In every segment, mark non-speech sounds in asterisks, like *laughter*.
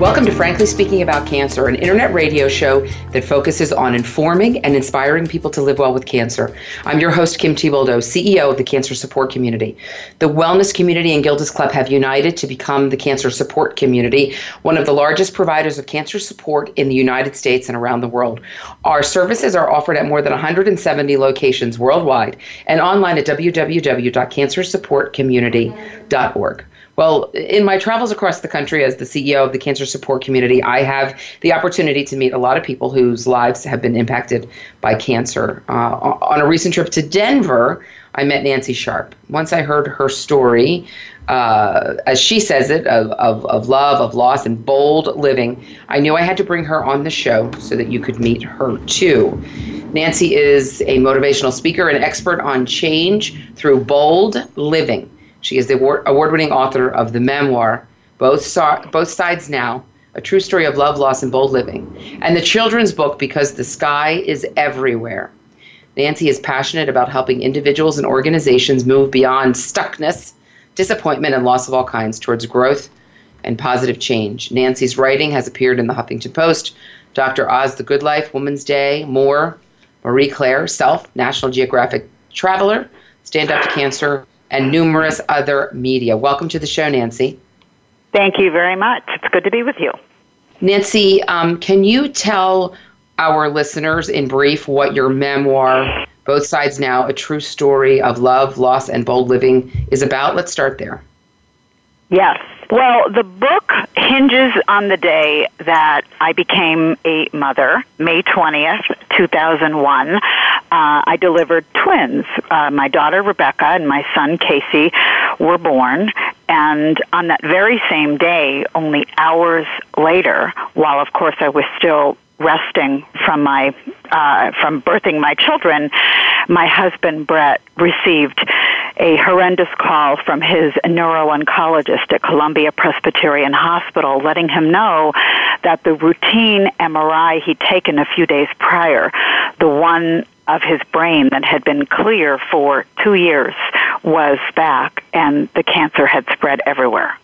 Welcome to Frankly Speaking About Cancer, an internet radio show that focuses on informing and inspiring people to live well with cancer. I'm your host, Kim Thiboldeaux, CEO of the Cancer Support Community. The wellness community and Gilda's Club have united to become the Cancer Support Community, one of the largest providers of cancer support in the United States and around the world. Our services are offered at more than 170 locations worldwide and online at www.cancersupportcommunity.org. Well, in my travels across the country as the CEO of the cancer support community, I have the opportunity to meet a lot of people whose lives have been impacted by cancer. Uh, on a recent trip to Denver, I met Nancy Sharp. Once I heard her story, uh, as she says it, of, of, of love, of loss, and bold living, I knew I had to bring her on the show so that you could meet her too. Nancy is a motivational speaker and expert on change through bold living. She is the award winning author of the memoir, Both, so- Both Sides Now A True Story of Love, Loss, and Bold Living, and the children's book, Because the Sky is Everywhere. Nancy is passionate about helping individuals and organizations move beyond stuckness, disappointment, and loss of all kinds towards growth and positive change. Nancy's writing has appeared in the Huffington Post, Dr. Oz, The Good Life, Woman's Day, More, Marie Claire, Self, National Geographic Traveler, Stand Up to Cancer, and numerous other media. Welcome to the show, Nancy. Thank you very much. It's good to be with you. Nancy, um, can you tell our listeners in brief what your memoir, Both Sides Now, a true story of love, loss, and bold living, is about? Let's start there. Yes. Well, the book hinges on the day that I became a mother, May 20th, 2001. Uh, I delivered twins. Uh, my daughter Rebecca and my son Casey were born. And on that very same day, only hours later, while of course I was still resting from my uh, from birthing my children, my husband Brett received a horrendous call from his neuro-oncologist at Columbia Presbyterian Hospital, letting him know that the routine MRI he'd taken a few days prior, the one of his brain that had been clear for two years, was back, and the cancer had spread everywhere.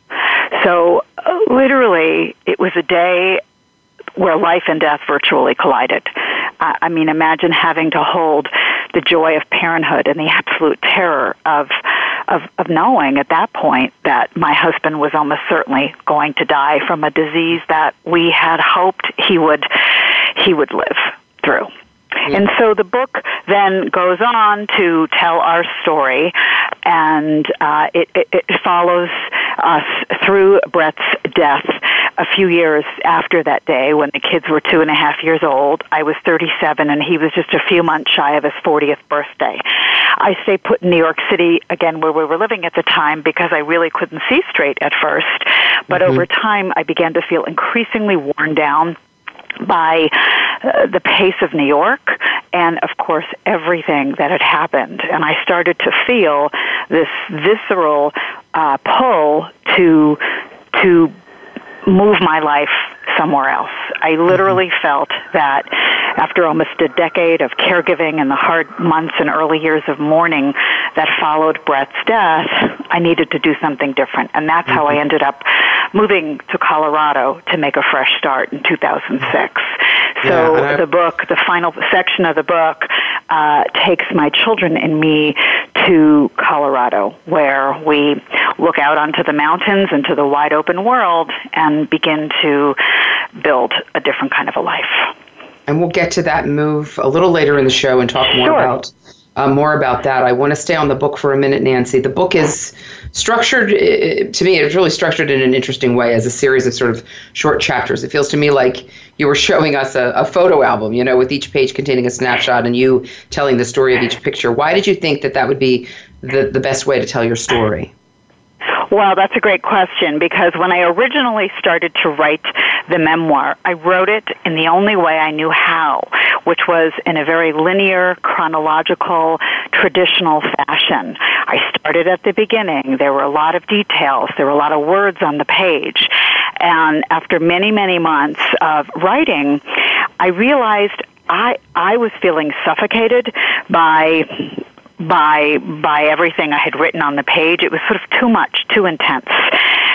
So, uh, literally, it was a day where life and death virtually collided. I mean, imagine having to hold the joy of parenthood and the absolute terror of, of, of knowing at that point that my husband was almost certainly going to die from a disease that we had hoped he would, he would live through. And so the book then goes on to tell our story, and uh, it, it, it follows us through Brett's death a few years after that day when the kids were two and a half years old. I was 37 and he was just a few months shy of his 40th birthday. I stayed put in New York City again where we were living at the time because I really couldn't see straight at first. But mm-hmm. over time I began to feel increasingly worn down by uh, the pace of New York and, of course, everything that had happened. And I started to feel this visceral uh, pull to to move my life somewhere else. I literally mm-hmm. felt that after almost a decade of caregiving and the hard months and early years of mourning that followed Brett's death, I needed to do something different. And that's mm-hmm. how I mm-hmm. ended up moving to Colorado to make a fresh start in 2006. So yeah, the book, the final section of the book, uh, takes my children and me to Colorado, where we look out onto the mountains, into the wide open world, and begin to build a different kind of a life. And we'll get to that move a little later in the show and talk more sure. about uh, more about that. I want to stay on the book for a minute, Nancy. The book is structured to me. It's really structured in an interesting way as a series of sort of short chapters. It feels to me like you were showing us a, a photo album, you know, with each page containing a snapshot and you telling the story of each picture. Why did you think that that would be the, the best way to tell your story? Well, that's a great question because when I originally started to write the memoir, I wrote it in the only way I knew how, which was in a very linear, chronological, traditional fashion. I started at the beginning. There were a lot of details. There were a lot of words on the page. And after many, many months of writing, I realized I, I was feeling suffocated by by by everything I had written on the page. It was sort of too much, too intense.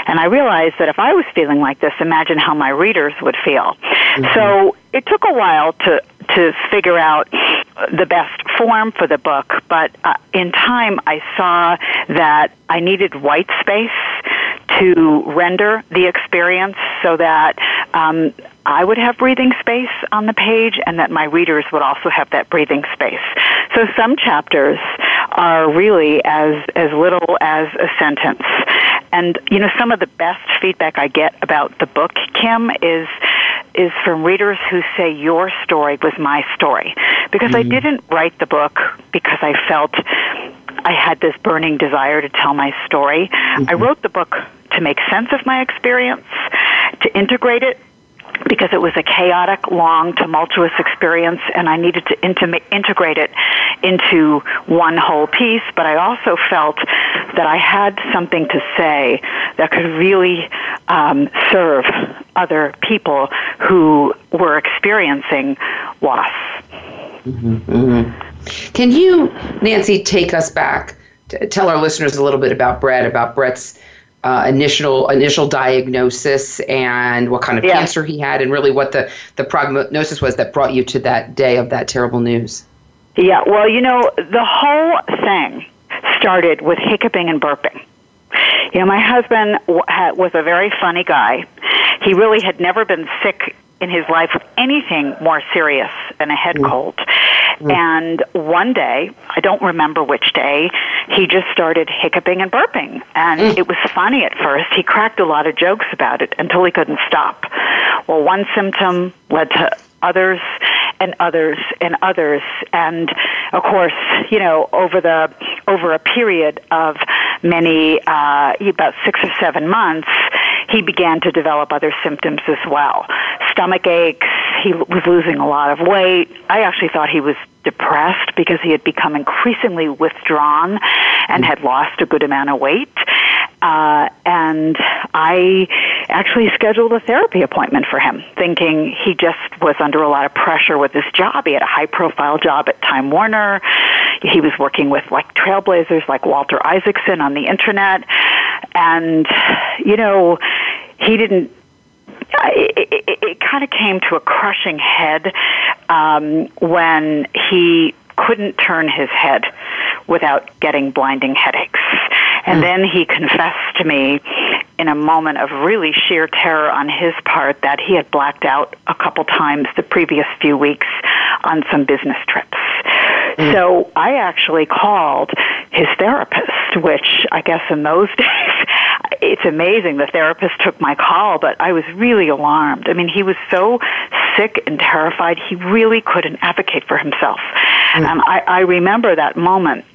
And I realized that if I was feeling like this, imagine how my readers would feel. Mm-hmm. So it took a while to to figure out the best form for the book, but uh, in time I saw that I needed white space to render the experience so that um, I would have breathing space on the page and that my readers would also have that breathing space. So some chapters are really as, as little as a sentence. And, you know, some of the best feedback I get about the book, Kim, is is from readers who say your story was my story. Because mm-hmm. I didn't write the book because I felt I had this burning desire to tell my story. Mm-hmm. I wrote the book to make sense of my experience, to integrate it because it was a chaotic, long, tumultuous experience, and I needed to intima- integrate it into one whole piece. But I also felt that I had something to say that could really um, serve other people who were experiencing loss. Mm-hmm, mm-hmm. Can you, Nancy, take us back? To tell our listeners a little bit about Brett, about Brett's uh, initial initial diagnosis and what kind of yeah. cancer he had, and really what the the prognosis was that brought you to that day of that terrible news. Yeah, well, you know, the whole thing started with hiccuping and burping. You know, my husband was a very funny guy. He really had never been sick in his life with anything more serious than a head mm. cold. Mm. And one day, I don't remember which day, he just started hiccuping and burping. And mm. it was funny at first. He cracked a lot of jokes about it until he couldn't stop. Well, one symptom led to others and others and others and of course you know over the over a period of many uh about 6 or 7 months he began to develop other symptoms as well. Stomach aches, he was losing a lot of weight. I actually thought he was depressed because he had become increasingly withdrawn and had lost a good amount of weight. Uh, and I actually scheduled a therapy appointment for him, thinking he just was under a lot of pressure with his job. He had a high profile job at Time Warner. He was working with like trailblazers like Walter Isaacson on the internet. And, you know, he didn't it, it, it kind of came to a crushing head um, when he couldn't turn his head without getting blinding headaches. And mm. then he confessed to me in a moment of really sheer terror on his part that he had blacked out a couple times the previous few weeks on some business trips. Mm. So I actually called his therapist, which I guess in those *laughs* days, it's amazing. The therapist took my call, but I was really alarmed. I mean, he was so sick and terrified, he really couldn't advocate for himself. Mm. And I, I remember that moment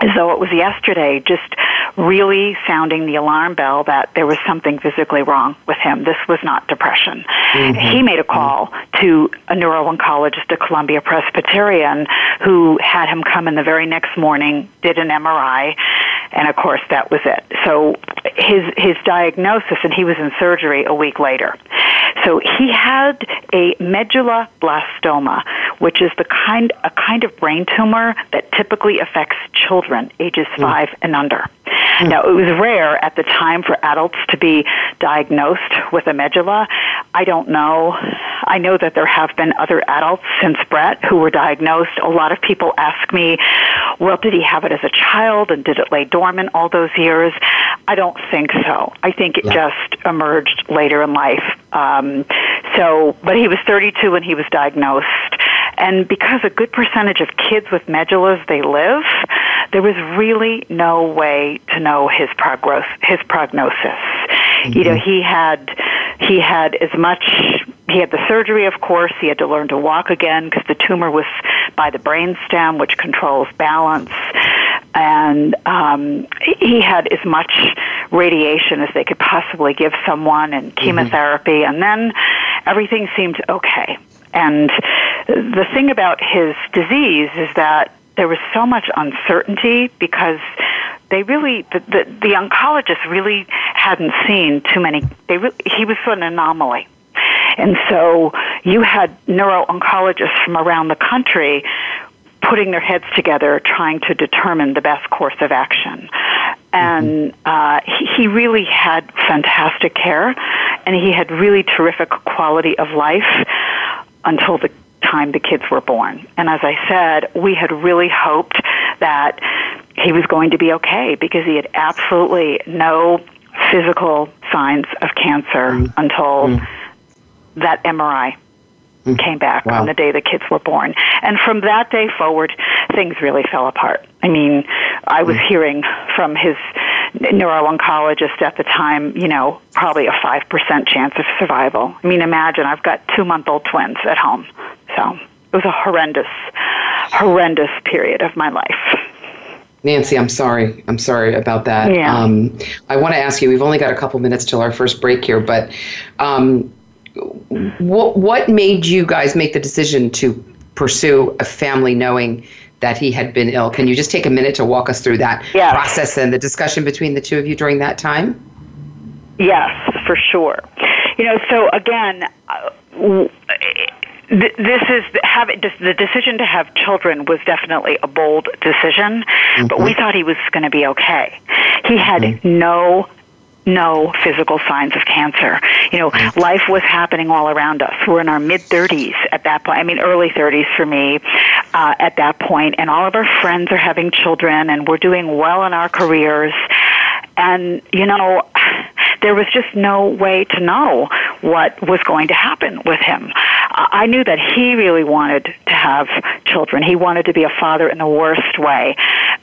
as though it was yesterday, just really sounding the alarm bell that there was something physically wrong with him. This was not depression. Mm-hmm. He made a call mm-hmm. to a neuro-oncologist at Columbia Presbyterian who had him come in the very next morning, did an MRI, and of course that was it. So his his diagnosis, and he was in surgery a week later. So he had a medulloblastoma, which is the kind a kind of brain tumor that typically affects children ages mm. five and under. Mm. Now it was rare at the time for adults to be diagnosed with a medulla. I don't know. I know that there have been other adults since Brett who were diagnosed. A lot of people ask me, well, did he have it as a child and did it lay dormant all those years? I don't think so. I think it yeah. just emerged later in life. Um, so, but he was 32 when he was diagnosed, and because a good percentage of kids with medullas they live, there was really no way to know his progress, his prognosis. Mm-hmm. You know, mm-hmm. he had he had as much he had the surgery, of course. He had to learn to walk again because the tumor was by the brainstem, which controls balance. And um, he had as much radiation as they could possibly give someone and mm-hmm. chemotherapy, mm-hmm. and then everything seemed okay. And the thing about his disease is that there was so much uncertainty because they really the, the, the oncologist really hadn't seen too many they really, he was an anomaly and so you had neuro-oncologists from around the country putting their heads together trying to determine the best course of action. And mm-hmm. uh, he, he really had fantastic care, and he had really terrific quality of life until the time the kids were born. And as I said, we had really hoped that he was going to be okay because he had absolutely no physical signs of cancer mm. until mm. that MRI mm. came back wow. on the day the kids were born. And from that day forward, things really fell apart. I mean, I was mm. hearing from his neuro-oncologist at the time, you know, probably a 5% chance of survival. I mean, imagine I've got two-month-old twins at home. So it was a horrendous, horrendous period of my life. Nancy, I'm sorry. I'm sorry about that. Yeah. Um, I want to ask you. We've only got a couple minutes till our first break here, but um, what what made you guys make the decision to pursue a family knowing that he had been ill? Can you just take a minute to walk us through that yes. process and the discussion between the two of you during that time? Yes, for sure. You know, so again. Uh, this is have the decision to have children was definitely a bold decision, mm-hmm. but we mm-hmm. thought he was going to be okay. He had mm-hmm. no no physical signs of cancer. You know, mm-hmm. life was happening all around us. We're in our mid 30s at that point. I mean, early 30s for me uh, at that point, and all of our friends are having children, and we're doing well in our careers. And, you know, *sighs* there was just no way to know what was going to happen with him. I knew that he really wanted to have children. He wanted to be a father in the worst way.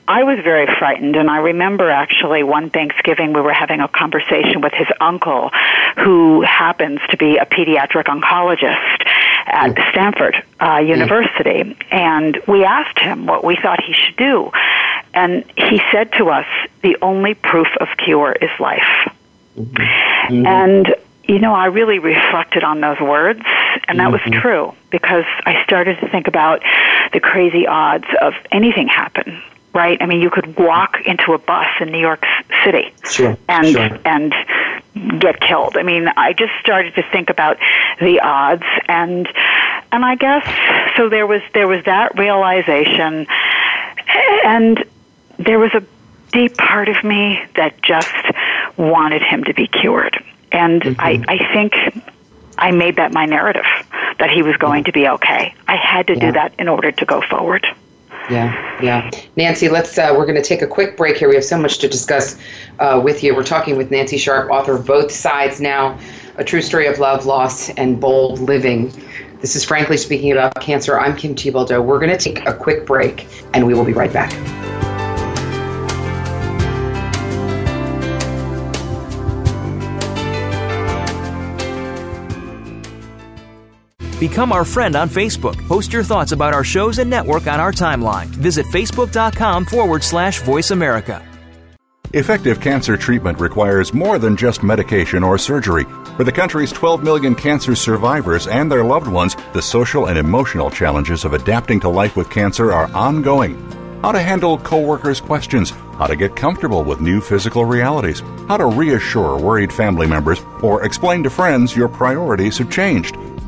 I was very frightened, and I remember actually one Thanksgiving we were having a conversation with his uncle, who happens to be a pediatric oncologist at mm. Stanford uh, University, mm. and we asked him what we thought he should do. And he said to us, the only proof of cure is life. Mm-hmm. mm-hmm. And, you know, I really reflected on those words, and that mm-hmm. was true because I started to think about the crazy odds of anything happen. Right? I mean, you could walk into a bus in New York City sure, and sure. and get killed. I mean, I just started to think about the odds and and I guess so there was there was that realization and there was a deep part of me that just wanted him to be cured. And mm-hmm. I, I think I made that my narrative that he was going to be okay. I had to yeah. do that in order to go forward. Yeah, yeah. Nancy, let's. Uh, we're going to take a quick break here. We have so much to discuss uh, with you. We're talking with Nancy Sharp, author of Both Sides Now, a true story of love, loss, and bold living. This is Frankly Speaking About Cancer. I'm Kim Thiboldeaux. We're going to take a quick break, and we will be right back. Become our friend on Facebook. Post your thoughts about our shows and network on our timeline. Visit facebook.com forward slash voice America. Effective cancer treatment requires more than just medication or surgery. For the country's 12 million cancer survivors and their loved ones, the social and emotional challenges of adapting to life with cancer are ongoing. How to handle coworkers' questions, how to get comfortable with new physical realities, how to reassure worried family members, or explain to friends your priorities have changed.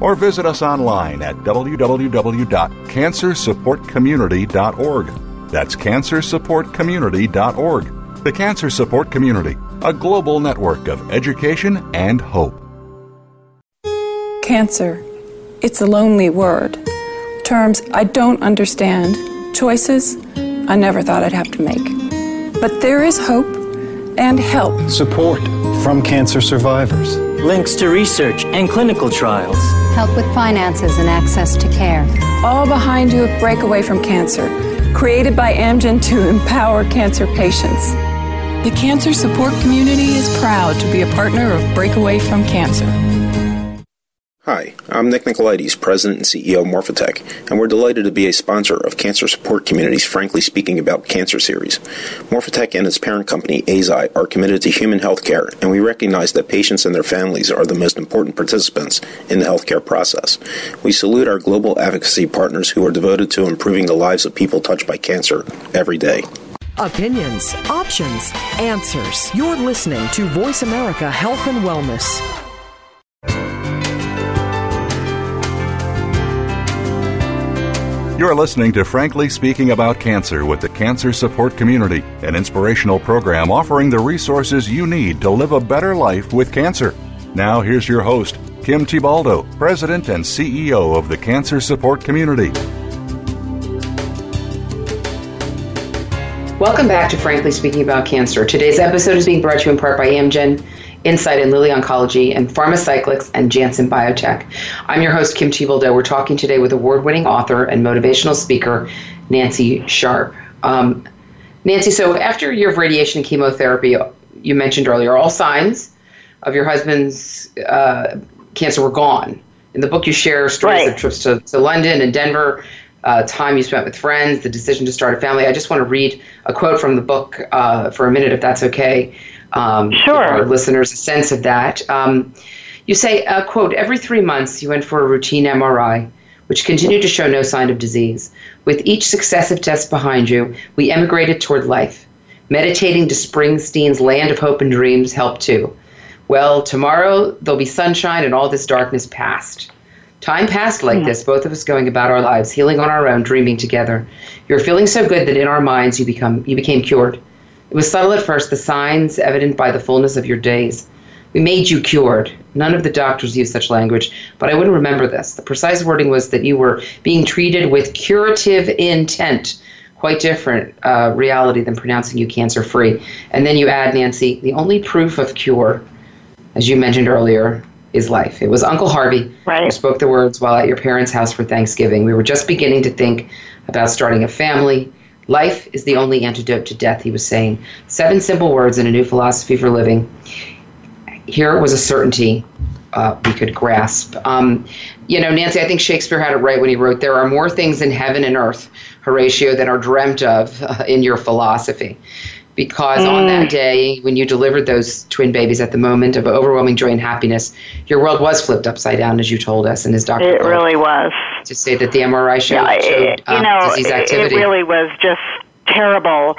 or visit us online at www.cancersupportcommunity.org. That's cancersupportcommunity.org. The Cancer Support Community, a global network of education and hope. Cancer. It's a lonely word. Terms I don't understand. Choices I never thought I'd have to make. But there is hope and help. Support from cancer survivors links to research and clinical trials, help with finances and access to care. All behind you at Breakaway from Cancer, created by Amgen to empower cancer patients. The cancer support community is proud to be a partner of Breakaway from Cancer. Hi, I'm Nick Nicolaides, President and CEO of Morphotek, and we're delighted to be a sponsor of Cancer Support Community's Frankly Speaking About Cancer series. Morphotek and its parent company, Eisai, are committed to human health care, and we recognize that patients and their families are the most important participants in the healthcare process. We salute our global advocacy partners who are devoted to improving the lives of people touched by cancer every day. Opinions, options, answers. You're listening to Voice America Health and Wellness. You're listening to Frankly Speaking About Cancer with the Cancer Support Community, an inspirational program offering the resources you need to live a better life with cancer. Now, here's your host, Kim Thiboldeaux, President and CEO of the Cancer Support Community. Welcome back to Frankly Speaking About Cancer. Today's episode is being brought to you in part by Amgen Incyte and Lilly Oncology, and Pharmacyclics and Janssen Biotech. I'm your host, Kim Thiboldeaux. We're talking today with award winning author and motivational speaker, Nancy Sharp. Um, Nancy, so after a year of radiation and chemotherapy, you mentioned earlier, all signs of your husband's uh, cancer were gone. In the book, you share stories right. of trips to, to London and Denver, uh, time you spent with friends, the decision to start a family. I just want to read a quote from the book uh, for a minute, if that's okay um, sure. our listeners a sense of that. Um, you say, uh, quote, every three months you went for a routine MRI, which continued to show no sign of disease. With each successive test behind you, we emigrated toward life. Meditating to Springsteen's land of hope and dreams helped too. Well, tomorrow there'll be sunshine and all this darkness past. Time passed like mm. this, both of us going about our lives, healing on our own, dreaming together. You're feeling so good that in our minds you become you became cured. It was subtle at first, the signs evident by the fullness of your days. We made you cured. None of the doctors used such language, but I wouldn't remember this. The precise wording was that you were being treated with curative intent. Quite different uh, reality than pronouncing you cancer free. And then you add, Nancy, the only proof of cure, as you mentioned earlier, is life. It was Uncle Harvey right. who spoke the words while at your parents' house for Thanksgiving. We were just beginning to think about starting a family Life is the only antidote to death, he was saying. Seven simple words in a new philosophy for living. Here was a certainty uh, we could grasp. Um, you know, Nancy, I think Shakespeare had it right when he wrote, There are more things in heaven and earth, Horatio, than are dreamt of uh, in your philosophy because mm. on that mm. day when you delivered those twin babies at the moment of overwhelming joy and happiness your world was flipped upside down as you told us and as dr it really was to say that the mri showed, yeah, showed you um, know, disease activity it really was just terrible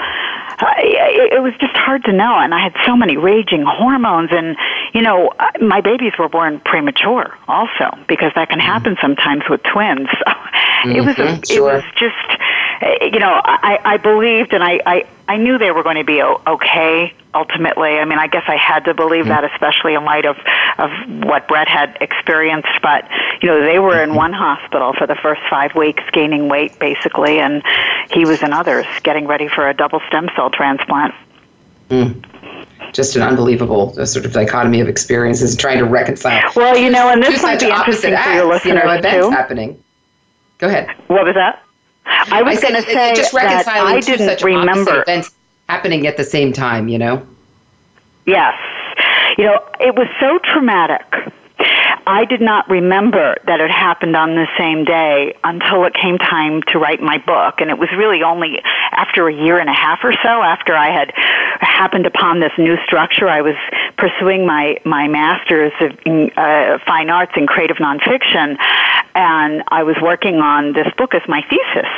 it was just hard to know and i had so many raging hormones and you know my babies were born premature also because that can happen mm sometimes with twins *laughs* so mm-hmm, it was a, sure. it was just you know, I, I believed and I, I, I knew they were going to be okay ultimately. I mean, I guess I had to believe mm-hmm. that, especially in light of, of what Brett had experienced. But, you know, they were in mm-hmm. one hospital for the first five weeks, gaining weight basically, and he was in others, getting ready for a double stem cell transplant. Mm just an unbelievable sort of dichotomy of experiences trying to reconcile. Well, you know, and this might be interesting acts, for your listeners you know, events too. happening. Go ahead. What was that? I was going to say just that I didn't such remember events happening at the same time. You know. Yes, you know it was so traumatic. I did not remember that it happened on the same day until it came time to write my book. And it was really only after a year and a half or so after I had happened upon this new structure. I was pursuing my, my master's in uh, fine arts in creative nonfiction, and I was working on this book as my thesis.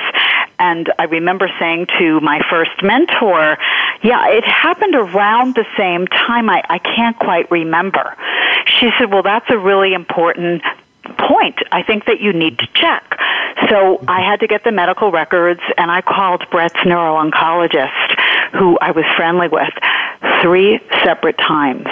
And I remember saying to my first mentor, yeah, it happened around the same time. I, I can't quite remember. She said, well, that's a really important point I think that you need to check. So I had to get the medical records and I called Brett's neuro-oncologist who I was friendly with three separate times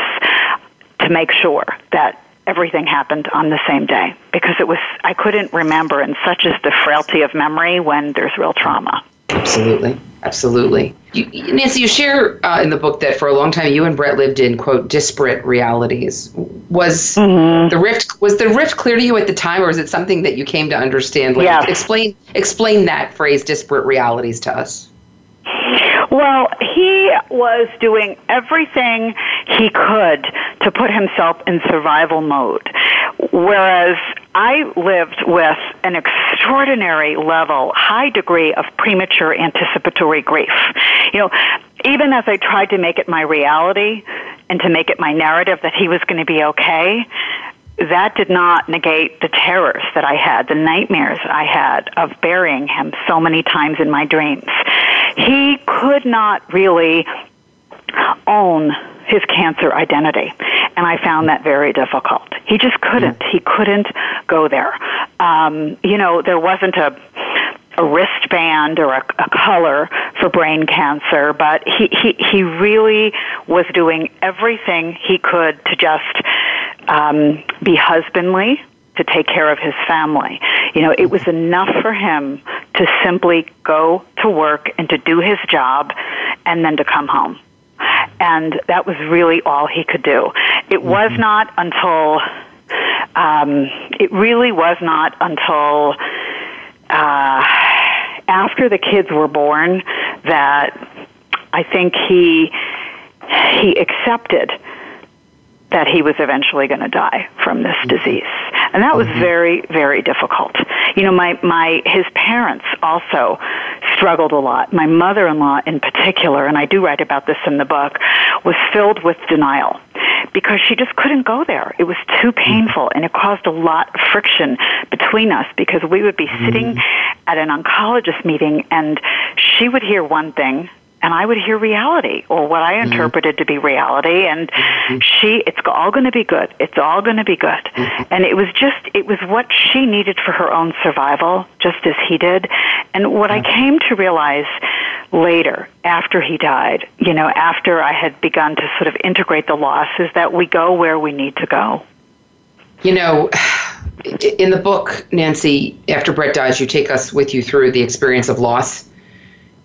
to make sure that everything happened on the same day because it was I couldn't remember and such is the frailty of memory when there's real trauma. Absolutely. Absolutely. You, Nancy, you share uh, in the book that for a long time you and Brett lived in quote disparate realities. Was mm-hmm. the rift was the rift clear to you at the time, or is it something that you came to understand? Like, yes. Explain explain that phrase disparate realities to us. Well, he was doing everything he could to put himself in survival mode, whereas I lived with an extraordinary level, high degree of premature anticipatory grief. You know, even as I tried to make it my reality and to make it my narrative that he was going to be okay, that did not negate the terrors that I had, the nightmares I had of burying him so many times in my dreams. He could not really own his cancer identity. And I found that very difficult. He just couldn't. He couldn't go there. Um, you know, there wasn't a a wristband or a, a color for brain cancer, but he, he, he really was doing everything he could to just um, be husbandly, to take care of his family. You know, it was enough for him to simply go to work and to do his job and then to come home. And that was really all he could do. It mm-hmm. was not until, um, it really was not until uh, after the kids were born that I think he he accepted that he was eventually going to die from this mm-hmm. disease. And that was mm-hmm. very, very difficult. You know, my, my, his parents also struggled a lot. My mother-in-law in particular, and I do write about this in the book, was filled with denial because she just couldn't go there. It was too mm-hmm. painful and it caused a lot of friction between us because we would be sitting at an oncologist meeting and she would hear one thing and I would hear reality or what I mm-hmm. interpreted to be reality and mm-hmm. she it's all going to be good. It's all going to be good. Mm-hmm. And it was just it was what she needed for her own survival just as he did. And what I came to realize later after he died, you know, after I had begun to sort of integrate the loss is that we go where we need to go. You know, *sighs* in the book, Nancy, after Brett dies, you take us with you through the experience of loss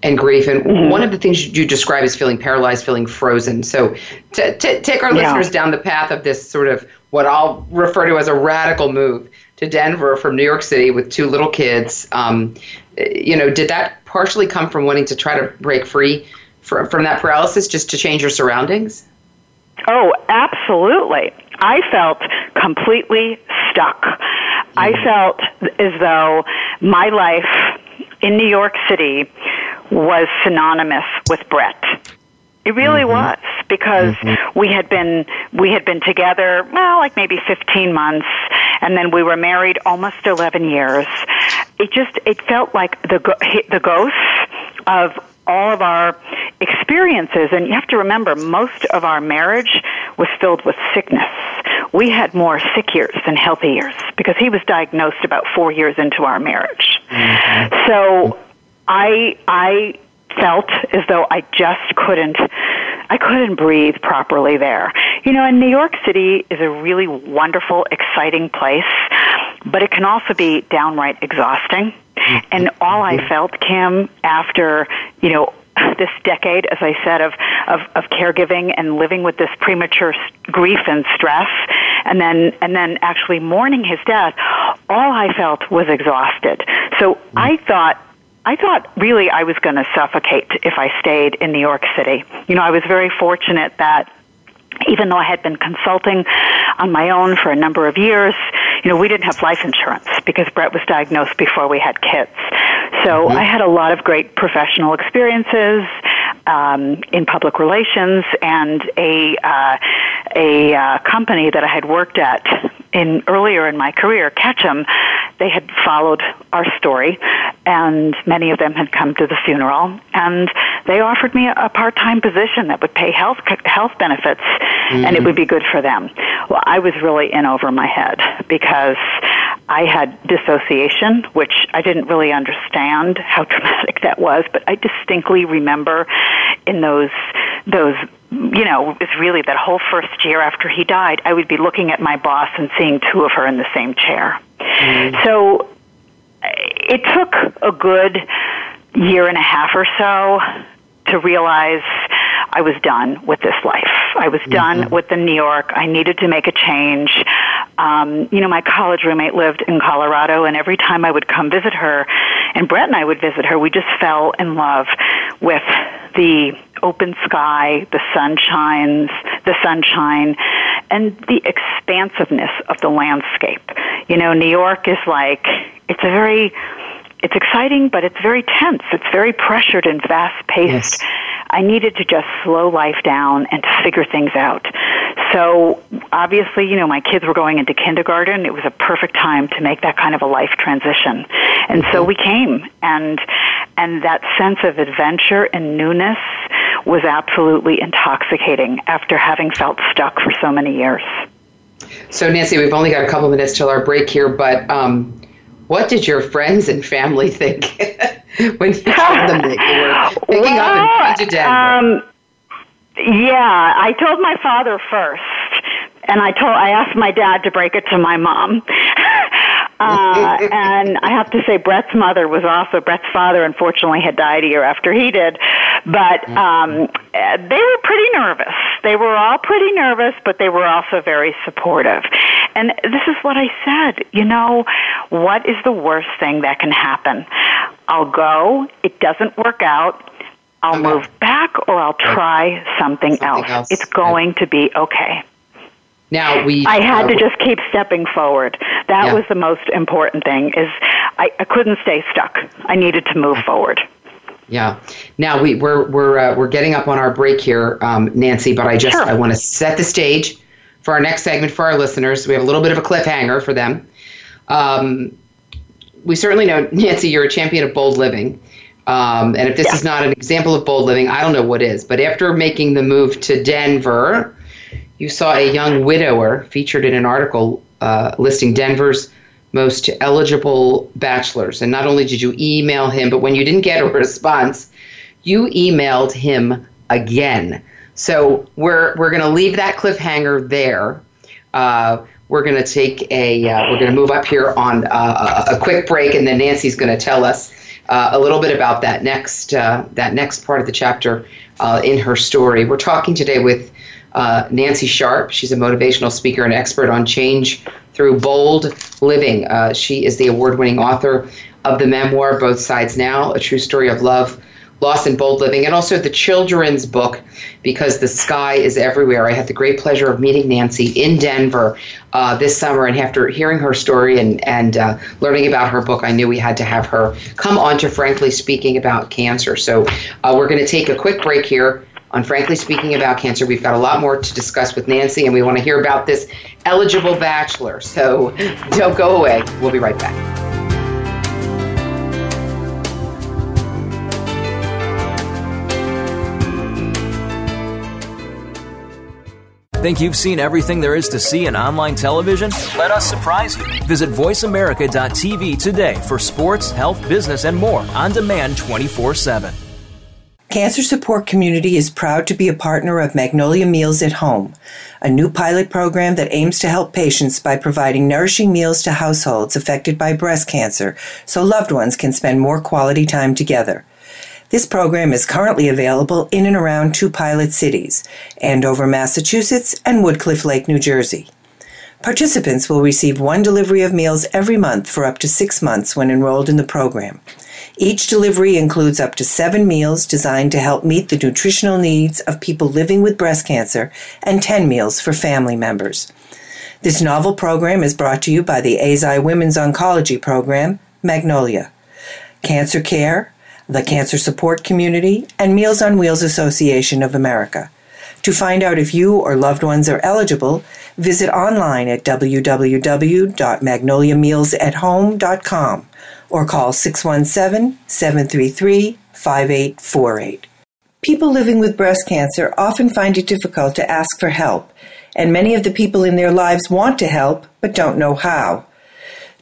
and grief. And mm-hmm. one of the things you describe is feeling paralyzed, feeling frozen. So, to, to take our yeah. listeners down the path of this sort of what I'll refer to as a radical move to Denver from New York City with two little kids. Um, you know, did that partially come from wanting to try to break free from, from that paralysis, just to change your surroundings? Oh, absolutely. I felt completely stuck. Mm-hmm. I felt as though my life in New York City was synonymous with Brett. It really mm-hmm. was because mm-hmm. we had been we had been together well like maybe 15 months and then we were married almost 11 years. It just it felt like the the ghosts of all of our experiences and you have to remember most of our marriage was filled with sickness. We had more sick years than healthy years because he was diagnosed about 4 years into our marriage. Mm-hmm. So I I felt as though I just couldn't I couldn't breathe properly there. You know, and New York City is a really wonderful, exciting place, but it can also be downright exhausting. Mm-hmm. And all I mm-hmm. felt, Kim, after, you know, this decade, as I said, of, of, of caregiving and living with this premature grief and stress, and then and then actually mourning his death, all I felt was exhausted. So mm-hmm. I thought I thought really I was going to suffocate if I stayed in New York City. You know, I was very fortunate that even though I had been consulting on my own for a number of years, you know, we didn't have life insurance because Brett was diagnosed before we had kids. So mm-hmm. I had a lot of great professional experiences um, in public relations and a uh, a uh, company that I had worked at in earlier in my career, Ketchum, they had followed our story, and many of them had come to the funeral, and they offered me a part-time position that would pay health health benefits, mm-hmm. and it would be good for them. Well, I was really in over my head because I had dissociation, which I didn't really understand how *laughs* traumatic that was, but I distinctly remember in those those you know, it was really that whole first year after he died, I would be looking at my boss and seeing two of her in the same chair. Mm. So it took a good year and a half or so to realize I was done with this life. I was done mm-hmm. with the New York. I needed to make a change. Um, you know, my college roommate lived in Colorado, and every time I would come visit her, and Brett and I would visit her, we just fell in love with the open sky, the sunshines, the sunshine, and the expansiveness of the landscape. You know, New York is like it's a very it's exciting, but it's very tense. It's very pressured and fast paced. Yes. I needed to just slow life down and to figure things out. So obviously, you know, my kids were going into kindergarten. It was a perfect time to make that kind of a life transition. And so we came and and that sense of adventure and newness was absolutely intoxicating after having felt stuck for so many years. So Nancy, we've only got a couple minutes till our break here, but um, what did your friends and family *laughs* think when you *laughs* told them that you were picking well, up and to Denver? Um, yeah, I told my father first, and I told I asked my dad to break it to my mom. *laughs* Uh, and I have to say, Brett's mother was also Brett's father. Unfortunately, had died a year after he did, but um, they were pretty nervous. They were all pretty nervous, but they were also very supportive. And this is what I said. You know, what is the worst thing that can happen? I'll go. It doesn't work out. I'll okay. move back, or I'll try something, something else. else. It's going to be okay. Now we. I had uh, to just keep stepping forward. That yeah. was the most important thing. Is I, I couldn't stay stuck. I needed to move forward. Yeah. Now we, we're we're uh, we're getting up on our break here, um, Nancy. But I just sure. I want to set the stage for our next segment for our listeners. We have a little bit of a cliffhanger for them. Um, we certainly know, *laughs* Nancy, you're a champion of bold living. Um, and if this yeah. is not an example of bold living, I don't know what is. But after making the move to Denver, you saw a young widower featured in an article uh, listing Denver's most eligible bachelors. And not only did you email him, but when you didn't get a *laughs* response, you emailed him again. So we're we're going to leave that cliffhanger there. Uh, we're going to take a uh, we're going to move up here on uh, a quick break, and then Nancy's going to tell us uh, a little bit about that next uh, that next part of the chapter uh, in her story. We're talking today with Nancy Sharp. She's a motivational speaker and expert on change through bold living. She is the award winning author of the memoir Both Sides Now, a true story of love, loss, and bold living, and also the children's book, Because the Sky is Everywhere. I had the great pleasure of meeting Nancy in Denver uh, this summer, and after hearing her story and, and uh, learning about her book, I knew we had to have her come on to Frankly Speaking about cancer. So uh, we're going to take a quick break here on Frankly Speaking About Cancer. We've got a lot more to discuss with Nancy, and we want to hear about this eligible bachelor. So *laughs* don't go away. We'll be right back. Think you've seen everything there is to see in online television? Let us surprise you. Visit VoiceAmerica.tv today for sports, health, business, and more on demand 24 7. Cancer Support Community is proud to be a partner of Magnolia Meals at Home, a new pilot program that aims to help patients by providing nourishing meals to households affected by breast cancer so loved ones can spend more quality time together. This program is currently available in and around two pilot cities Andover, Massachusetts, and Woodcliff Lake, New Jersey. Participants will receive one delivery of meals every month for up to six months when enrolled in the program. Each delivery includes up to seven meals designed to help meet the nutritional needs of people living with breast cancer and 10 meals for family members. This novel program is brought to you by the Eisai Women's Oncology Program, Magnolia, Cancer Care, the Cancer Support Community, and Meals on Wheels Association of America. To find out if you or loved ones are eligible, visit online at www.magnoliamealsathome.com or call 617 733 5848. People living with breast cancer often find it difficult to ask for help, and many of the people in their lives want to help but don't know how.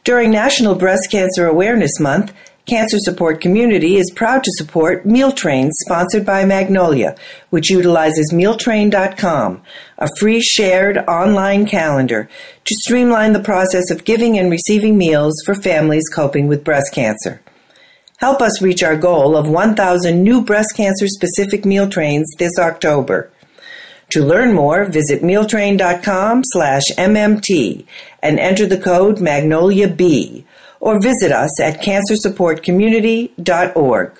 During National Breast Cancer Awareness Month, Cancer Support Community is proud to support Meal Trains sponsored by Magnolia, which utilizes mealtrain.com, a free shared online calendar to streamline the process of giving and receiving meals for families coping with breast cancer. Help us reach our goal of 1,000 new breast cancer specific meal trains this October. To learn more, visit mealtrain.com slash MMT and enter the code Magnolia B or visit us at cancersupportcommunity.org.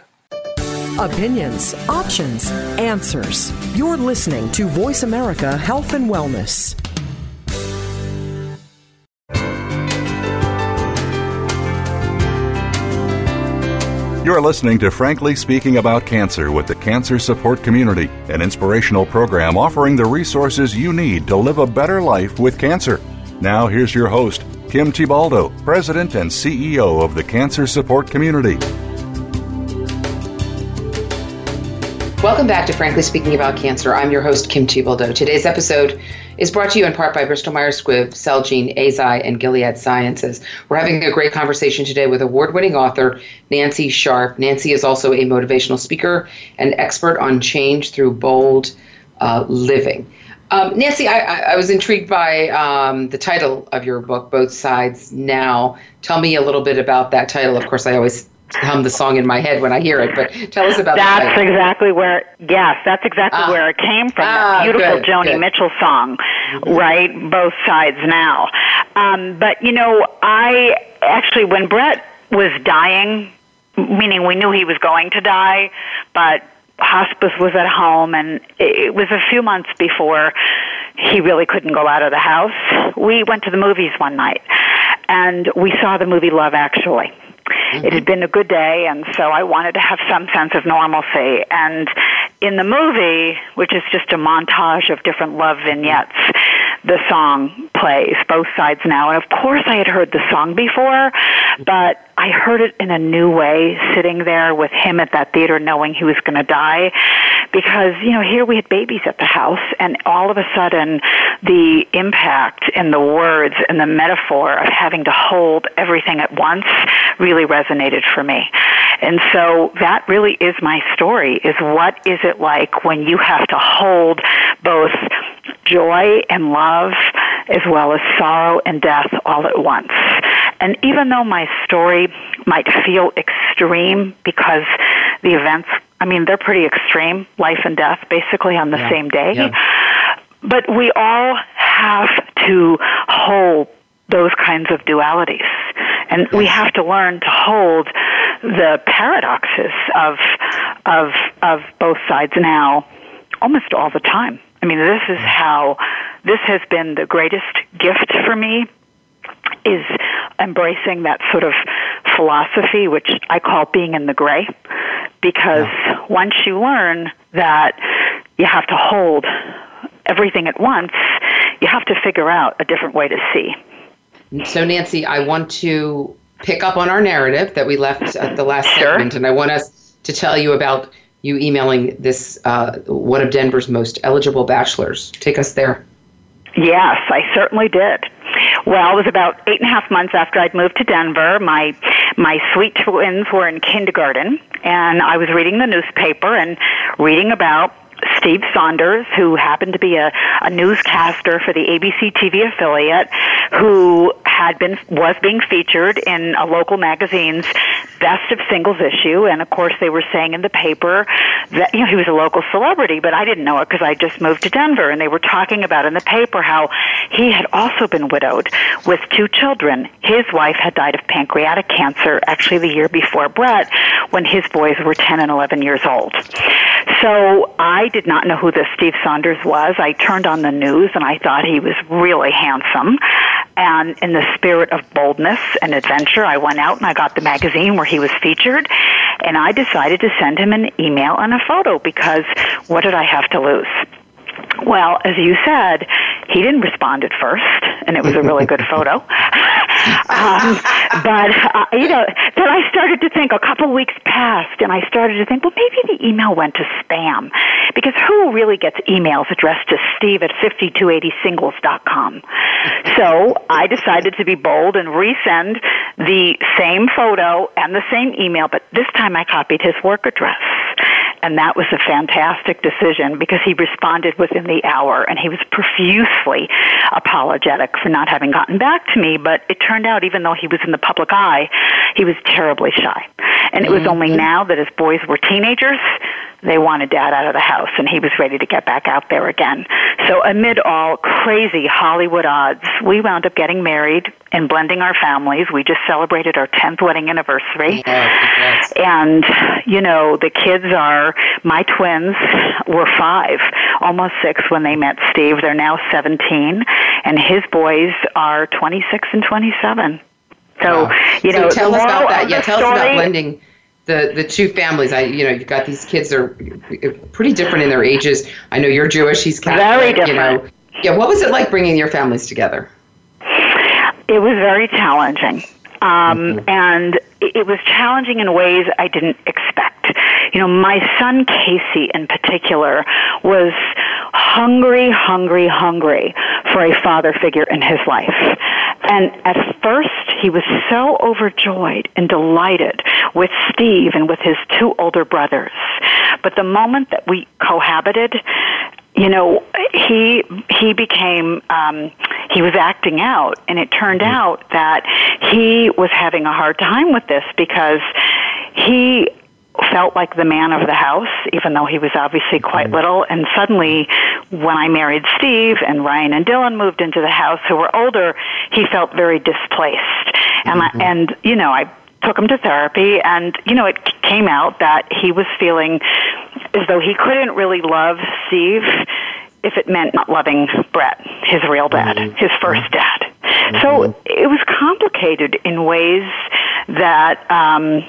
Opinions, options, answers. You're listening to Voice America Health and Wellness. You're listening to Frankly Speaking About Cancer with the Cancer Support Community, an inspirational program offering the resources you need to live a better life with cancer. Now, here's your host, Kim Thiboldeaux, President and CEO of the Cancer Support Community. Welcome back to Frankly Speaking About Cancer. I'm your host, Kim Thiboldeaux. Today's episode is brought to you in part by Bristol Myers Squibb, Celgene, Eisai, and Gilead Sciences. We're having a great conversation today with award winning author Nancy Sharp. Nancy is also a motivational speaker and expert on change through bold uh, living. Um, Nancy, I, I, was intrigued by um, the title of your book, Both Sides Now. Tell me a little bit about that title. Of course, I always hum the song in my head when I hear it. But tell us about that. that's exactly where. Yes, that's exactly ah. where it came from. Ah, beautiful good, Joni good. Mitchell song, mm-hmm. right? Both sides now. Um, but you know, I actually when Brett was dying, meaning we knew he was going to die, but hospice was at home, and it was a few months before he really couldn't go out of the house. We went to the movies one night, and we saw the movie Love Actually Mm-hmm. It had been a good day, and so I wanted to have some sense of normalcy. And in the movie, which is just a montage of different love vignettes, the song plays, Both Sides Now. And of course, I had heard the song before, but I heard it in a new way, sitting there with him at that theater knowing he was going to die. Because, you know, here we had babies at the house, and all of a sudden, the impact and the words and the metaphor of having to hold everything at once really resonated for me. And so that really is my story, is what is it like when you have to hold both joy and love as well as sorrow and death all at once. And even though my story might feel extreme because the events, I mean, they're pretty extreme, life and death basically on the yeah. same day. Yeah. But we all have to hold those kinds of dualities. And we have to learn to hold the paradoxes of, of, of both sides now almost all the time. I mean, this is how, this has been the greatest gift for me is embracing that sort of philosophy, which I call being in the gray, because yeah. once you learn that you have to hold everything at once, you have to figure out a different way to see. So, Nancy, I want to pick up on our narrative that we left at the last sure. segment, and I want us to tell you about you emailing this uh, one of Denver's most eligible bachelors. Take us there. Yes, I certainly did. Well, it was about eight and a half months after I'd moved to Denver. My my sweet twins were in kindergarten, and I was reading the newspaper and reading about Steve Saunders, who happened to be a, a newscaster for the ABC TV affiliate, who had been was being featured in a local magazine's best of singles issue, and of course they were saying in the paper that you know he was a local celebrity, but I didn't know it because I just moved to Denver, and they were talking about in the paper how he had also been widowed with two children. His wife had died of pancreatic cancer actually the year before Brett, when his boys were 10 and 11 years old. So I did not know who this Steve Saunders was. I turned on the news and I thought he was really handsome. And in the spirit of boldness and adventure, I went out and I got the magazine where he was featured. And I decided to send him an email and a photo because what did I have to lose? Well, as you said, he didn't respond at first, and it was a really good photo. *laughs* um, but uh, you know, then I started to think. A couple weeks passed, and I started to think, well, maybe the email went to spam, because who really gets emails addressed to Steve at 5280singles.com? So I decided to be bold and resend the same photo and the same email, but this time I copied his work address. And that was a fantastic decision because he responded within the hour and he was profusely apologetic for not having gotten back to me. But it turned out, even though he was in the public eye, he was terribly shy. And it was mm-hmm. only now that his boys were teenagers they wanted dad out of the house and he was ready to get back out there again. So amid all crazy Hollywood odds, we wound up getting married and blending our families. We just celebrated our 10th wedding anniversary. yes. And, you know, the kids are, my twins were five, almost six when they met Steve. They're now 17 and his boys are 26 and 27. So, wow. you know, so tell us about that. Yeah, tell story, us about blending the the two families. I you know you've got these kids are pretty different in their ages. I know you're Jewish. He's Catholic. Very different. You know, yeah. What was it like bringing your families together? It was very challenging. Um, mm-hmm. And it was challenging in ways I didn't expect. You know, my son Casey in particular was hungry, hungry, hungry for a father figure in his life. And at first, he was so overjoyed and delighted with Steve and with his two older brothers. But the moment that we cohabited, you know, he he became um, he was acting out, and it turned mm-hmm. out that he was having a hard time with this because he felt like the man of the house, even though he was obviously quite mm-hmm. little. And suddenly, when I married Steve and Ryan and Dylan moved into the house, who were older, he felt very displaced. And mm-hmm. I, and you know, I took him to therapy, and you know, it came out that he was feeling as though he couldn't really love Steve if it meant not loving Brett, his real dad, mm-hmm. his first mm-hmm. dad. Mm-hmm. So it was complicated in ways that. Um,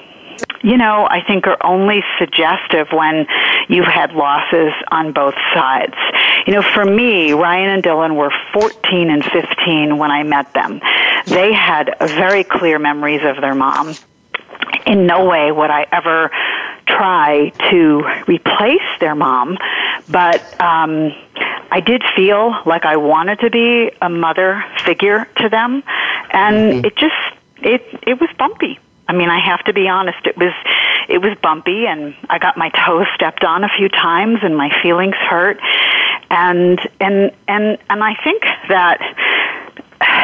you know, I think are only suggestive when you've had losses on both sides. You know, for me, Ryan and Dylan were 14 and 15 when I met them. They had very clear memories of their mom. In no way would I ever try to replace their mom, but um, I did feel like I wanted to be a mother figure to them, and mm-hmm. it just it it was bumpy. I mean, I have to be honest. It was it was bumpy, and I got my toes stepped on a few times, and my feelings hurt, and and and and I think that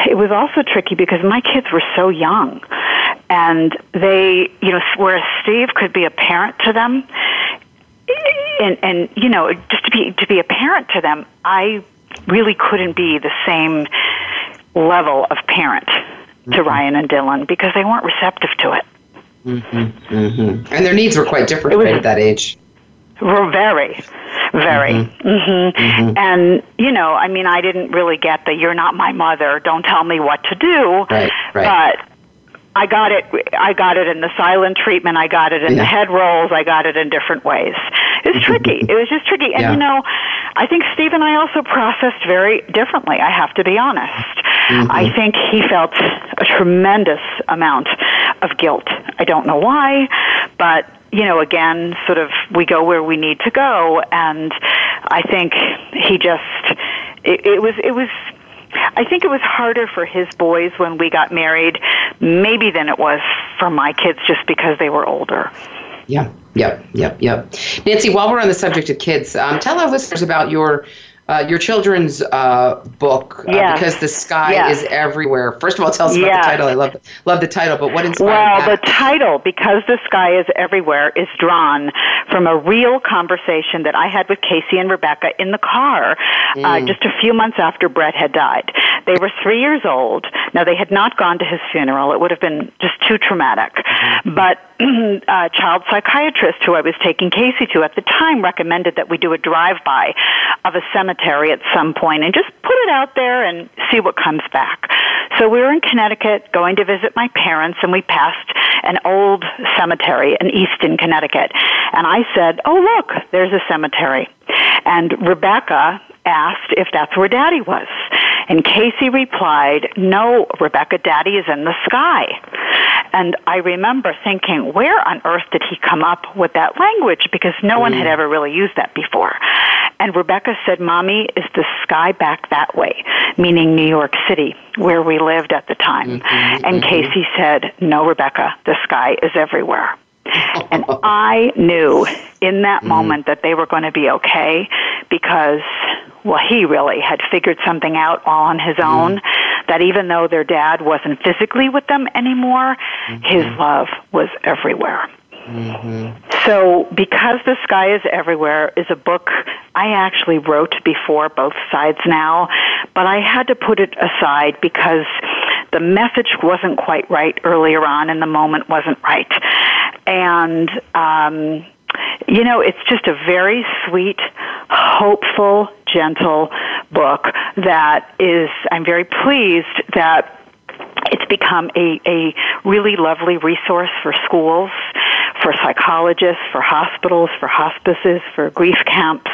it was also tricky because my kids were so young, and they, you know, whereas Steve could be a parent to them, and and you know, just to be to be a parent to them, I really couldn't be the same level of parent to mm-hmm. Ryan and Dylan because they weren't receptive to it. Mm-hmm. Mm-hmm. And their needs were quite different was, right at that age. Were very, very. Mm-hmm. mm-hmm. Mm-hmm. And you know, I mean, I didn't really get the "you're not my mother, don't tell me what to do." Right, right. But I got it. I got it in the silent treatment. I got it in yeah. the head rolls. I got it in different ways. It's *laughs* tricky. it was just tricky. And yeah. you know, I think Steve and I also processed very differently. I have to be honest. Mm-hmm. I think he felt a tremendous amount of guilt. I don't know why, but you know, again, sort of we go where we need to go, and I think he just it, it was it was I think it was harder for his boys when we got married, maybe than it was for my kids just because they were older. Yeah, yep, yep, yep. Nancy, while we're on the subject of kids, um, tell our listeners about your uh, your children's uh, book uh, because the sky is everywhere. First of all, tell us about the title. I love love the title, but what inspired it? well, that? the title, because the sky is everywhere, is drawn from a real conversation that I had with Casey and Rebecca in the car uh, mm. just a few months after Brett had died. They were three years old. Now they had not gone to his funeral; it would have been just too traumatic. Mm-hmm. But a *clears throat* child psychiatrist who I was taking Casey to at the time recommended that we do a drive-by of a cemetery cemetery at some point and just put it out there and see what comes back. So we were in Connecticut going to visit my parents and we passed an old cemetery in Easton, Connecticut. And I said, Oh, look, there's a cemetery. And Rebecca asked if that's where Daddy was. And Casey replied, No, Rebecca, Daddy is in the sky. And I remember thinking, Where on earth did he come up with that language? Because no mm. one had mm. ever really used that before. And Rebecca said, Mommy, is the sky back that way? Meaning New York City, where we lived at the time. Mm-hmm, and mm-hmm. Casey said, No, Rebecca, the sky is everywhere. And I knew in that mm. moment that they were going to be okay because well, he really had figured something out all on his mm-hmm. own. Mm. That even though their dad wasn't physically with them anymore, mm-hmm. his love was everywhere. Mm-hmm. So, Because the Sky is Everywhere is a book I actually wrote before both sides now, but I had to put it aside because the message wasn't quite right earlier on and the moment wasn't right. And, um, you know, it's just a very sweet, hopeful, gentle book that is, I'm very pleased that it's become a, a really lovely resource for schools, for psychologists, for hospitals, for hospices, for grief camps.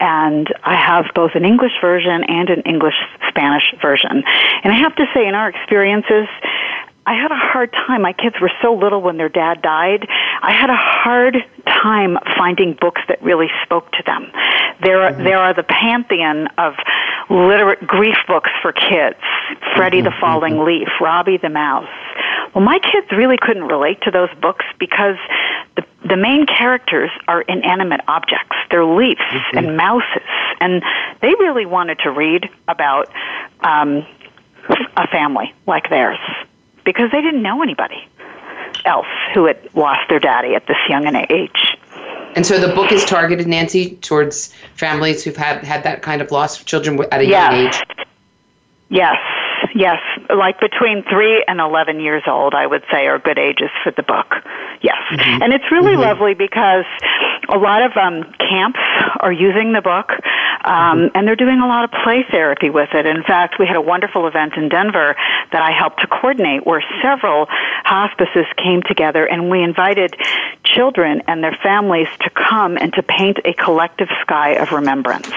And I have both an English version and an English Spanish version. And I have to say, in our experiences, I had a hard time. My kids were so little when their dad died. I had a hard time finding books that really spoke to them. There are, mm-hmm. there are the pantheon of literate grief books for kids. Freddie mm-hmm. the Falling mm-hmm. Leaf, Robbie the Mouse. Well, my kids really couldn't relate to those books because the the main characters are inanimate objects. They're leaves mm-hmm. and mouses, and they really wanted to read about um, a family like theirs because they didn't know anybody else who had lost their daddy at this young an age. And so the book is targeted, Nancy, towards families who've had had that kind of loss of children at a yes. young age. Yes, yes, like between three and eleven years old, I would say are good ages for the book. Yes, mm-hmm. and it's really mm-hmm. lovely because a lot of um, camps are using the book, um, and they're doing a lot of play therapy with it. In fact, we had a wonderful event in Denver that I helped to coordinate, where several hospices came together, and we invited children and their families to come and to paint a collective sky of remembrance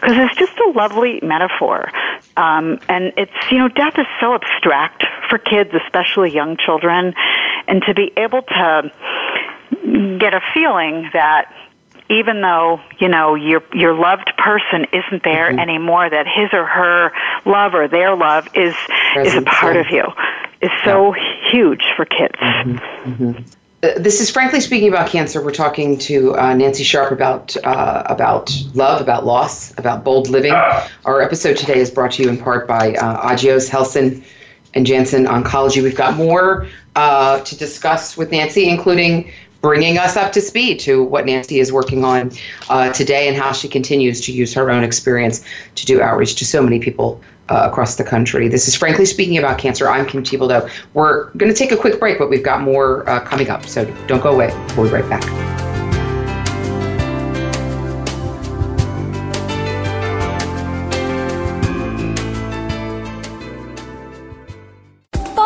because it's just a lovely metaphor. Um, and it's, you know, death is so abstract for kids, especially young children, and to be able to get a feeling that even though you know your your loved person isn't there mm-hmm. anymore, that his or her love or their love is Presence, is a part yeah. of you, is so yeah. huge for kids. Mm-hmm. Mm-hmm. Uh, this is frankly speaking about cancer. We're talking to uh, Nancy Sharp about uh, about love, about loss, about bold living. Our episode today is brought to you in part by uh, Agios, Helsinn, and Janssen Oncology. We've got more uh, to discuss with Nancy, including bringing us up to speed to what Nancy is working on uh, today and how she continues to use her own experience to do outreach to so many people uh, across the country. This is Frankly Speaking About Cancer. I'm Kim Thiboldeaux. We're going to take a quick break, but we've got more uh, coming up. So don't go away. We'll be right back.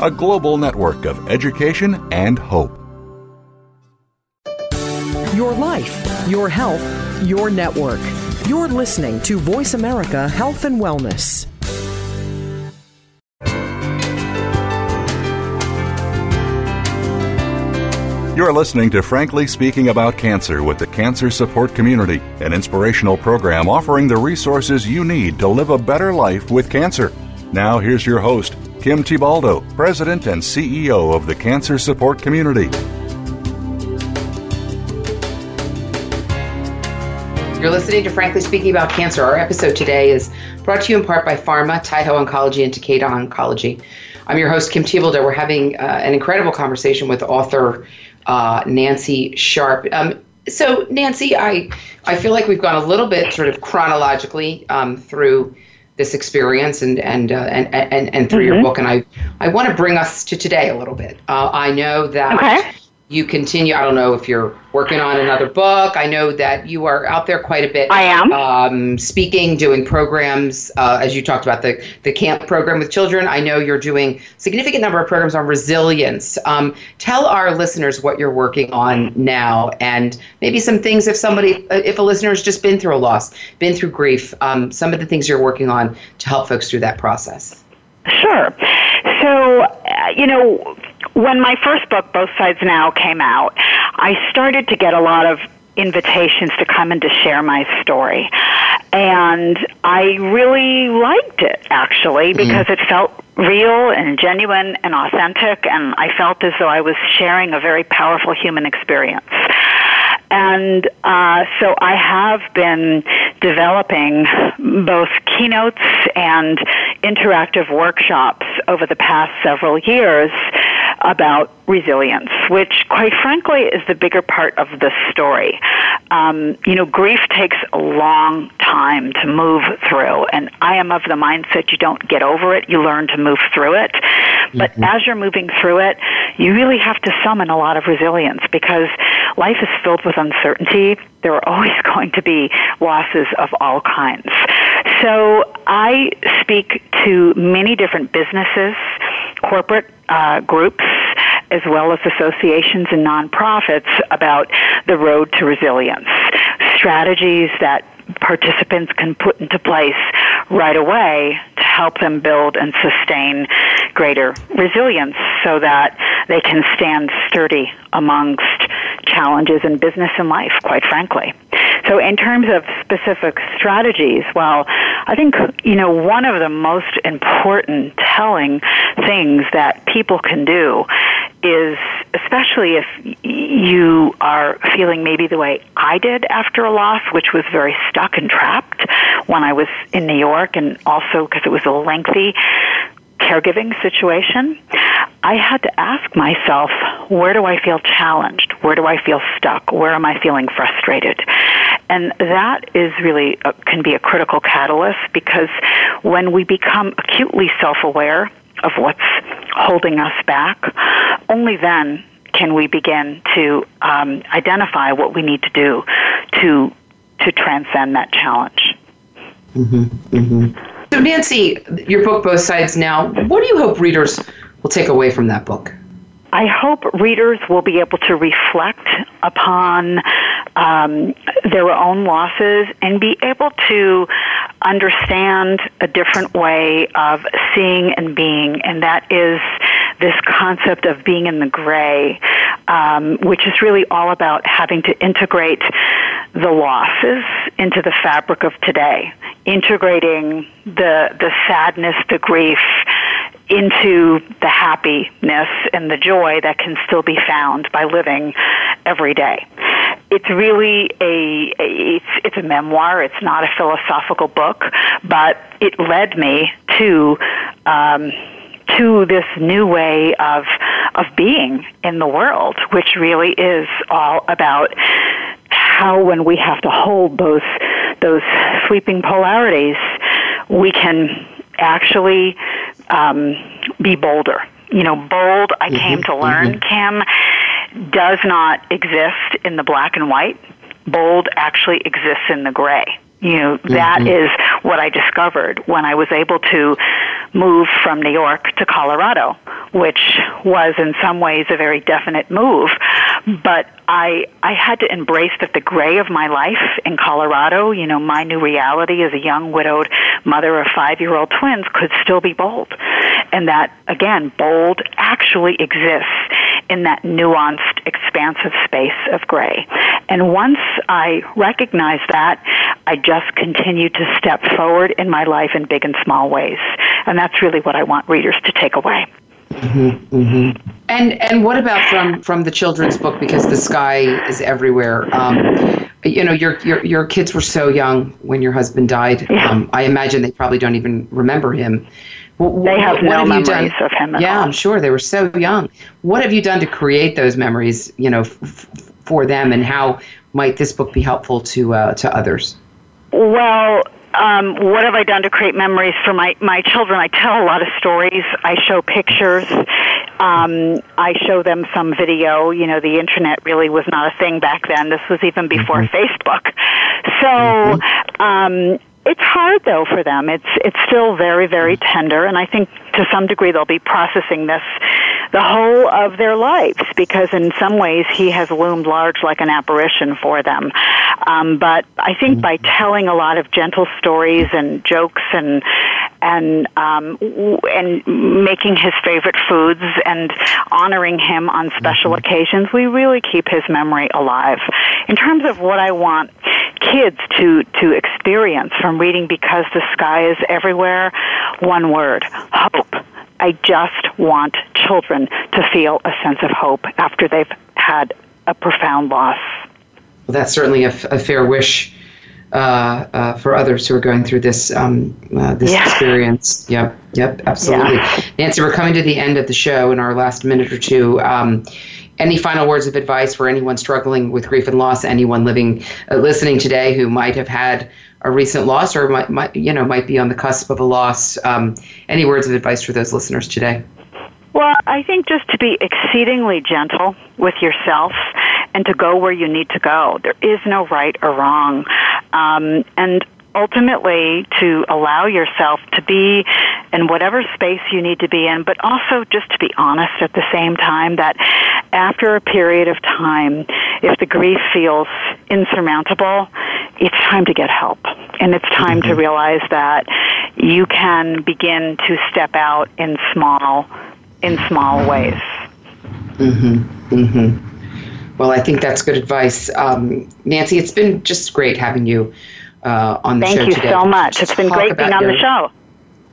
a global network of education and hope. Your life, your health, your network. You're listening to Voice America Health and Wellness. You're listening to Frankly Speaking About Cancer with the Cancer Support Community, an inspirational program offering the resources you need to live a better life with cancer. Now, here's your host, Kim Thiboldeaux, President and CEO of the Cancer Support Community. You're listening to Frankly Speaking About Cancer. Our episode today is brought to you in part by Pharma, Taiho Oncology, and Takeda Oncology. I'm your host, Kim Thiboldeaux. We're having uh, an incredible conversation with author uh, Nancy Sharp. Um, so, Nancy, I I feel like we've gone a little bit sort of chronologically um, through this experience and and uh, and, and and through mm-hmm. your book, and I I want to bring us to today a little bit. Uh, I know that. Okay you continue. I don't know if you're working on another book. I know that you are out there quite a bit. I am um, speaking, doing programs. Uh, as you talked about the the camp program with children. I know you're doing significant number of programs on resilience. Um, tell our listeners what you're working on now, and maybe some things if somebody, if a listener has just been through a loss, been through grief, um, some of the things you're working on to help folks through that process. Sure. So, uh, you know, when my first book, Both Sides Now, came out, I started to get a lot of invitations to come and to share my story. And I really liked it, actually, mm-hmm. because mm-hmm. it felt real and genuine and authentic, and I felt as though I was sharing a very powerful human experience. And uh, so I have been developing both keynotes and interactive workshops over the past several years about resilience, which, quite frankly, is the bigger part of the story. Um, you know, grief takes a long time to move through, and I am of the mindset you don't get over it, you learn to move through it. But mm-hmm. as you're moving through it, you really have to summon a lot of resilience because life is filled with uncertainty. There are always *laughs* going to be losses of all kinds. So I speak to many different businesses, corporate uh, groups, as well as associations and nonprofits about the road to resilience. Strategies that participants can put into place right away to help them build and sustain greater resilience so that they can stand sturdy amongst challenges in business and life, quite frankly. So, in terms of specific strategies, well, I think, you know, one of the most important telling things that people can do is, especially if you are feeling maybe the way I did after a loss, which was very stuck and trapped when I was in New York, and also because it was a lengthy caregiving situation, I had to ask myself, where do I feel challenged? Where do I feel stuck? Where am I feeling frustrated? And that is really a, can be a critical catalyst because when we become acutely self-aware of what's holding us back, only then can we begin to um, identify what we need to do to to transcend that challenge. Mm-hmm, mm-hmm. So, Nancy, your book, Both Sides Now, what do you hope readers will take away from that book? I hope readers will be able to reflect upon um, their own losses and be able to understand a different way of seeing and being, and that is this concept of being in the gray, um, which is really all about having to integrate the losses into the fabric of today, integrating the the sadness, the grief into the happiness and the joy that can still be found by living every day. It's really a, a it's it's a memoir. It's not a philosophical book, but it led me to. Um, to this new way of of being in the world, which really is all about how when we have to hold those those sweeping polarities, we can actually um, be bolder. You know, bold, I mm-hmm, came to learn, mm-hmm. Kim, does not exist in the black and white. Bold actually exists in the gray. You know, that mm-hmm. is what I discovered when I was able to move from New York to Colorado, which was in some ways a very definite move. But I I had to embrace that the gray of my life in Colorado, you know, my new reality as a young widowed mother of five year old twins could still be bold. And that again, bold actually exists in that nuanced, expansive space of gray. And once I recognized that, I just continued to step forward in my life in big and small ways. And that's really what I want readers to take away. Mm-hmm, mm-hmm. And and what about from from the children's book because the sky is everywhere. Um, you know, your your your kids were so young when your husband died. Um, I imagine they probably don't even remember him. They have what no have memories done? of him at yeah, all. I'm sure they were so young. What have you done to create those memories? You know, f- f- for them, and how might this book be helpful to uh, to others? Well, um, what have I done to create memories for my, my children? I tell a lot of stories. I show pictures. Um, I show them some video. You know, the internet really was not a thing back then. This was even before Facebook. So, um, it's hard though for them. It's it's still very very tender, and I think to some degree they'll be processing this the whole of their lives because in some ways he has loomed large like an apparition for them. Um, but I think by telling a lot of gentle stories and jokes and and um, and making his favorite foods and honoring him on special occasions, we really keep his memory alive. In terms of what I want kids to to experience from reading because the sky is everywhere, one word: hope. I just want children to feel a sense of hope after they've had a profound loss. Well, that's certainly a, f- a fair wish uh, uh, for others who are going through this um, uh, this Yeah. experience. Yep, yep, absolutely. Yeah. Nancy, we're coming to the end of the show in our last minute or two. Um, any final words of advice for anyone struggling with grief and loss? Anyone living, uh, listening today who might have had a recent loss or might, might you know might be on the cusp of a loss? Um, any words of advice for those listeners today? Well, I think just to be exceedingly gentle with yourself and to go where you need to go. There is no right or wrong. Um, and ultimately to allow yourself to be in whatever space you need to be in, but also just to be honest at the same time that after a period of time, if the grief feels insurmountable, it's time to get help. And it's time to realize that you can begin to step out in small in small ways. Mm-hmm. Mm-hmm. Well, I think that's good advice, um, Nancy. It's been just great having you uh, on the Thank show you so much. It's been great being on the show.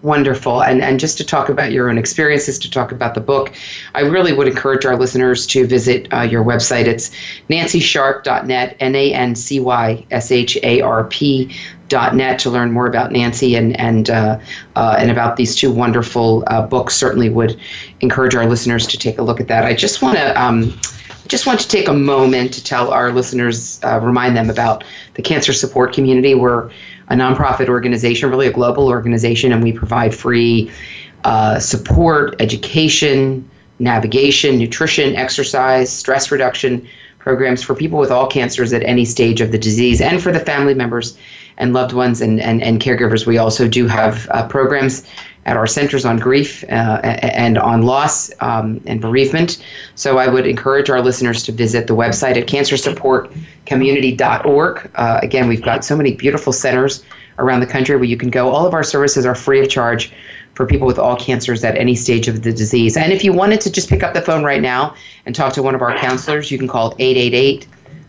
Wonderful. And, and just to talk about your own experiences, to talk about the book, I really would encourage our listeners to visit uh, your website. It's nancysharp.net, N A N C Y S H A R P. Dot net to learn more about Nancy and and uh, uh, and about these two wonderful uh, books. Certainly would encourage our listeners to take a look at that. I just want to um, just want to take a moment to tell our listeners, uh, remind them about the cancer support community. We're a nonprofit organization, really a global organization, and we provide free uh, support, education, navigation, nutrition, exercise, stress reduction programs for people with all cancers at any stage of the disease and for the family members and loved ones and, and, and caregivers. We also do have uh, programs at our centers on grief uh, and on loss um, and bereavement. So I would encourage our listeners to visit the website at cancersupportcommunity.org. Uh, again, we've got so many beautiful centers around the country where you can go. All of our services are free of charge for people with all cancers at any stage of the disease. And if you wanted to just pick up the phone right now and talk to one of our counselors, you can call 888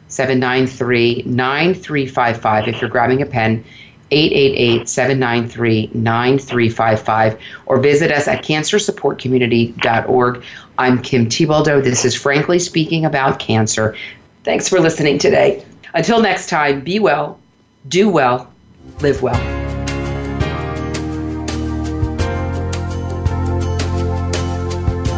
793 9355 if you're grabbing a pen. 888 793 9355 or visit us at cancersupportcommunity.org. I'm Kim Thiboldeaux. This is Frankly Speaking About Cancer. Thanks for listening today. Until next time, be well, do well, live well.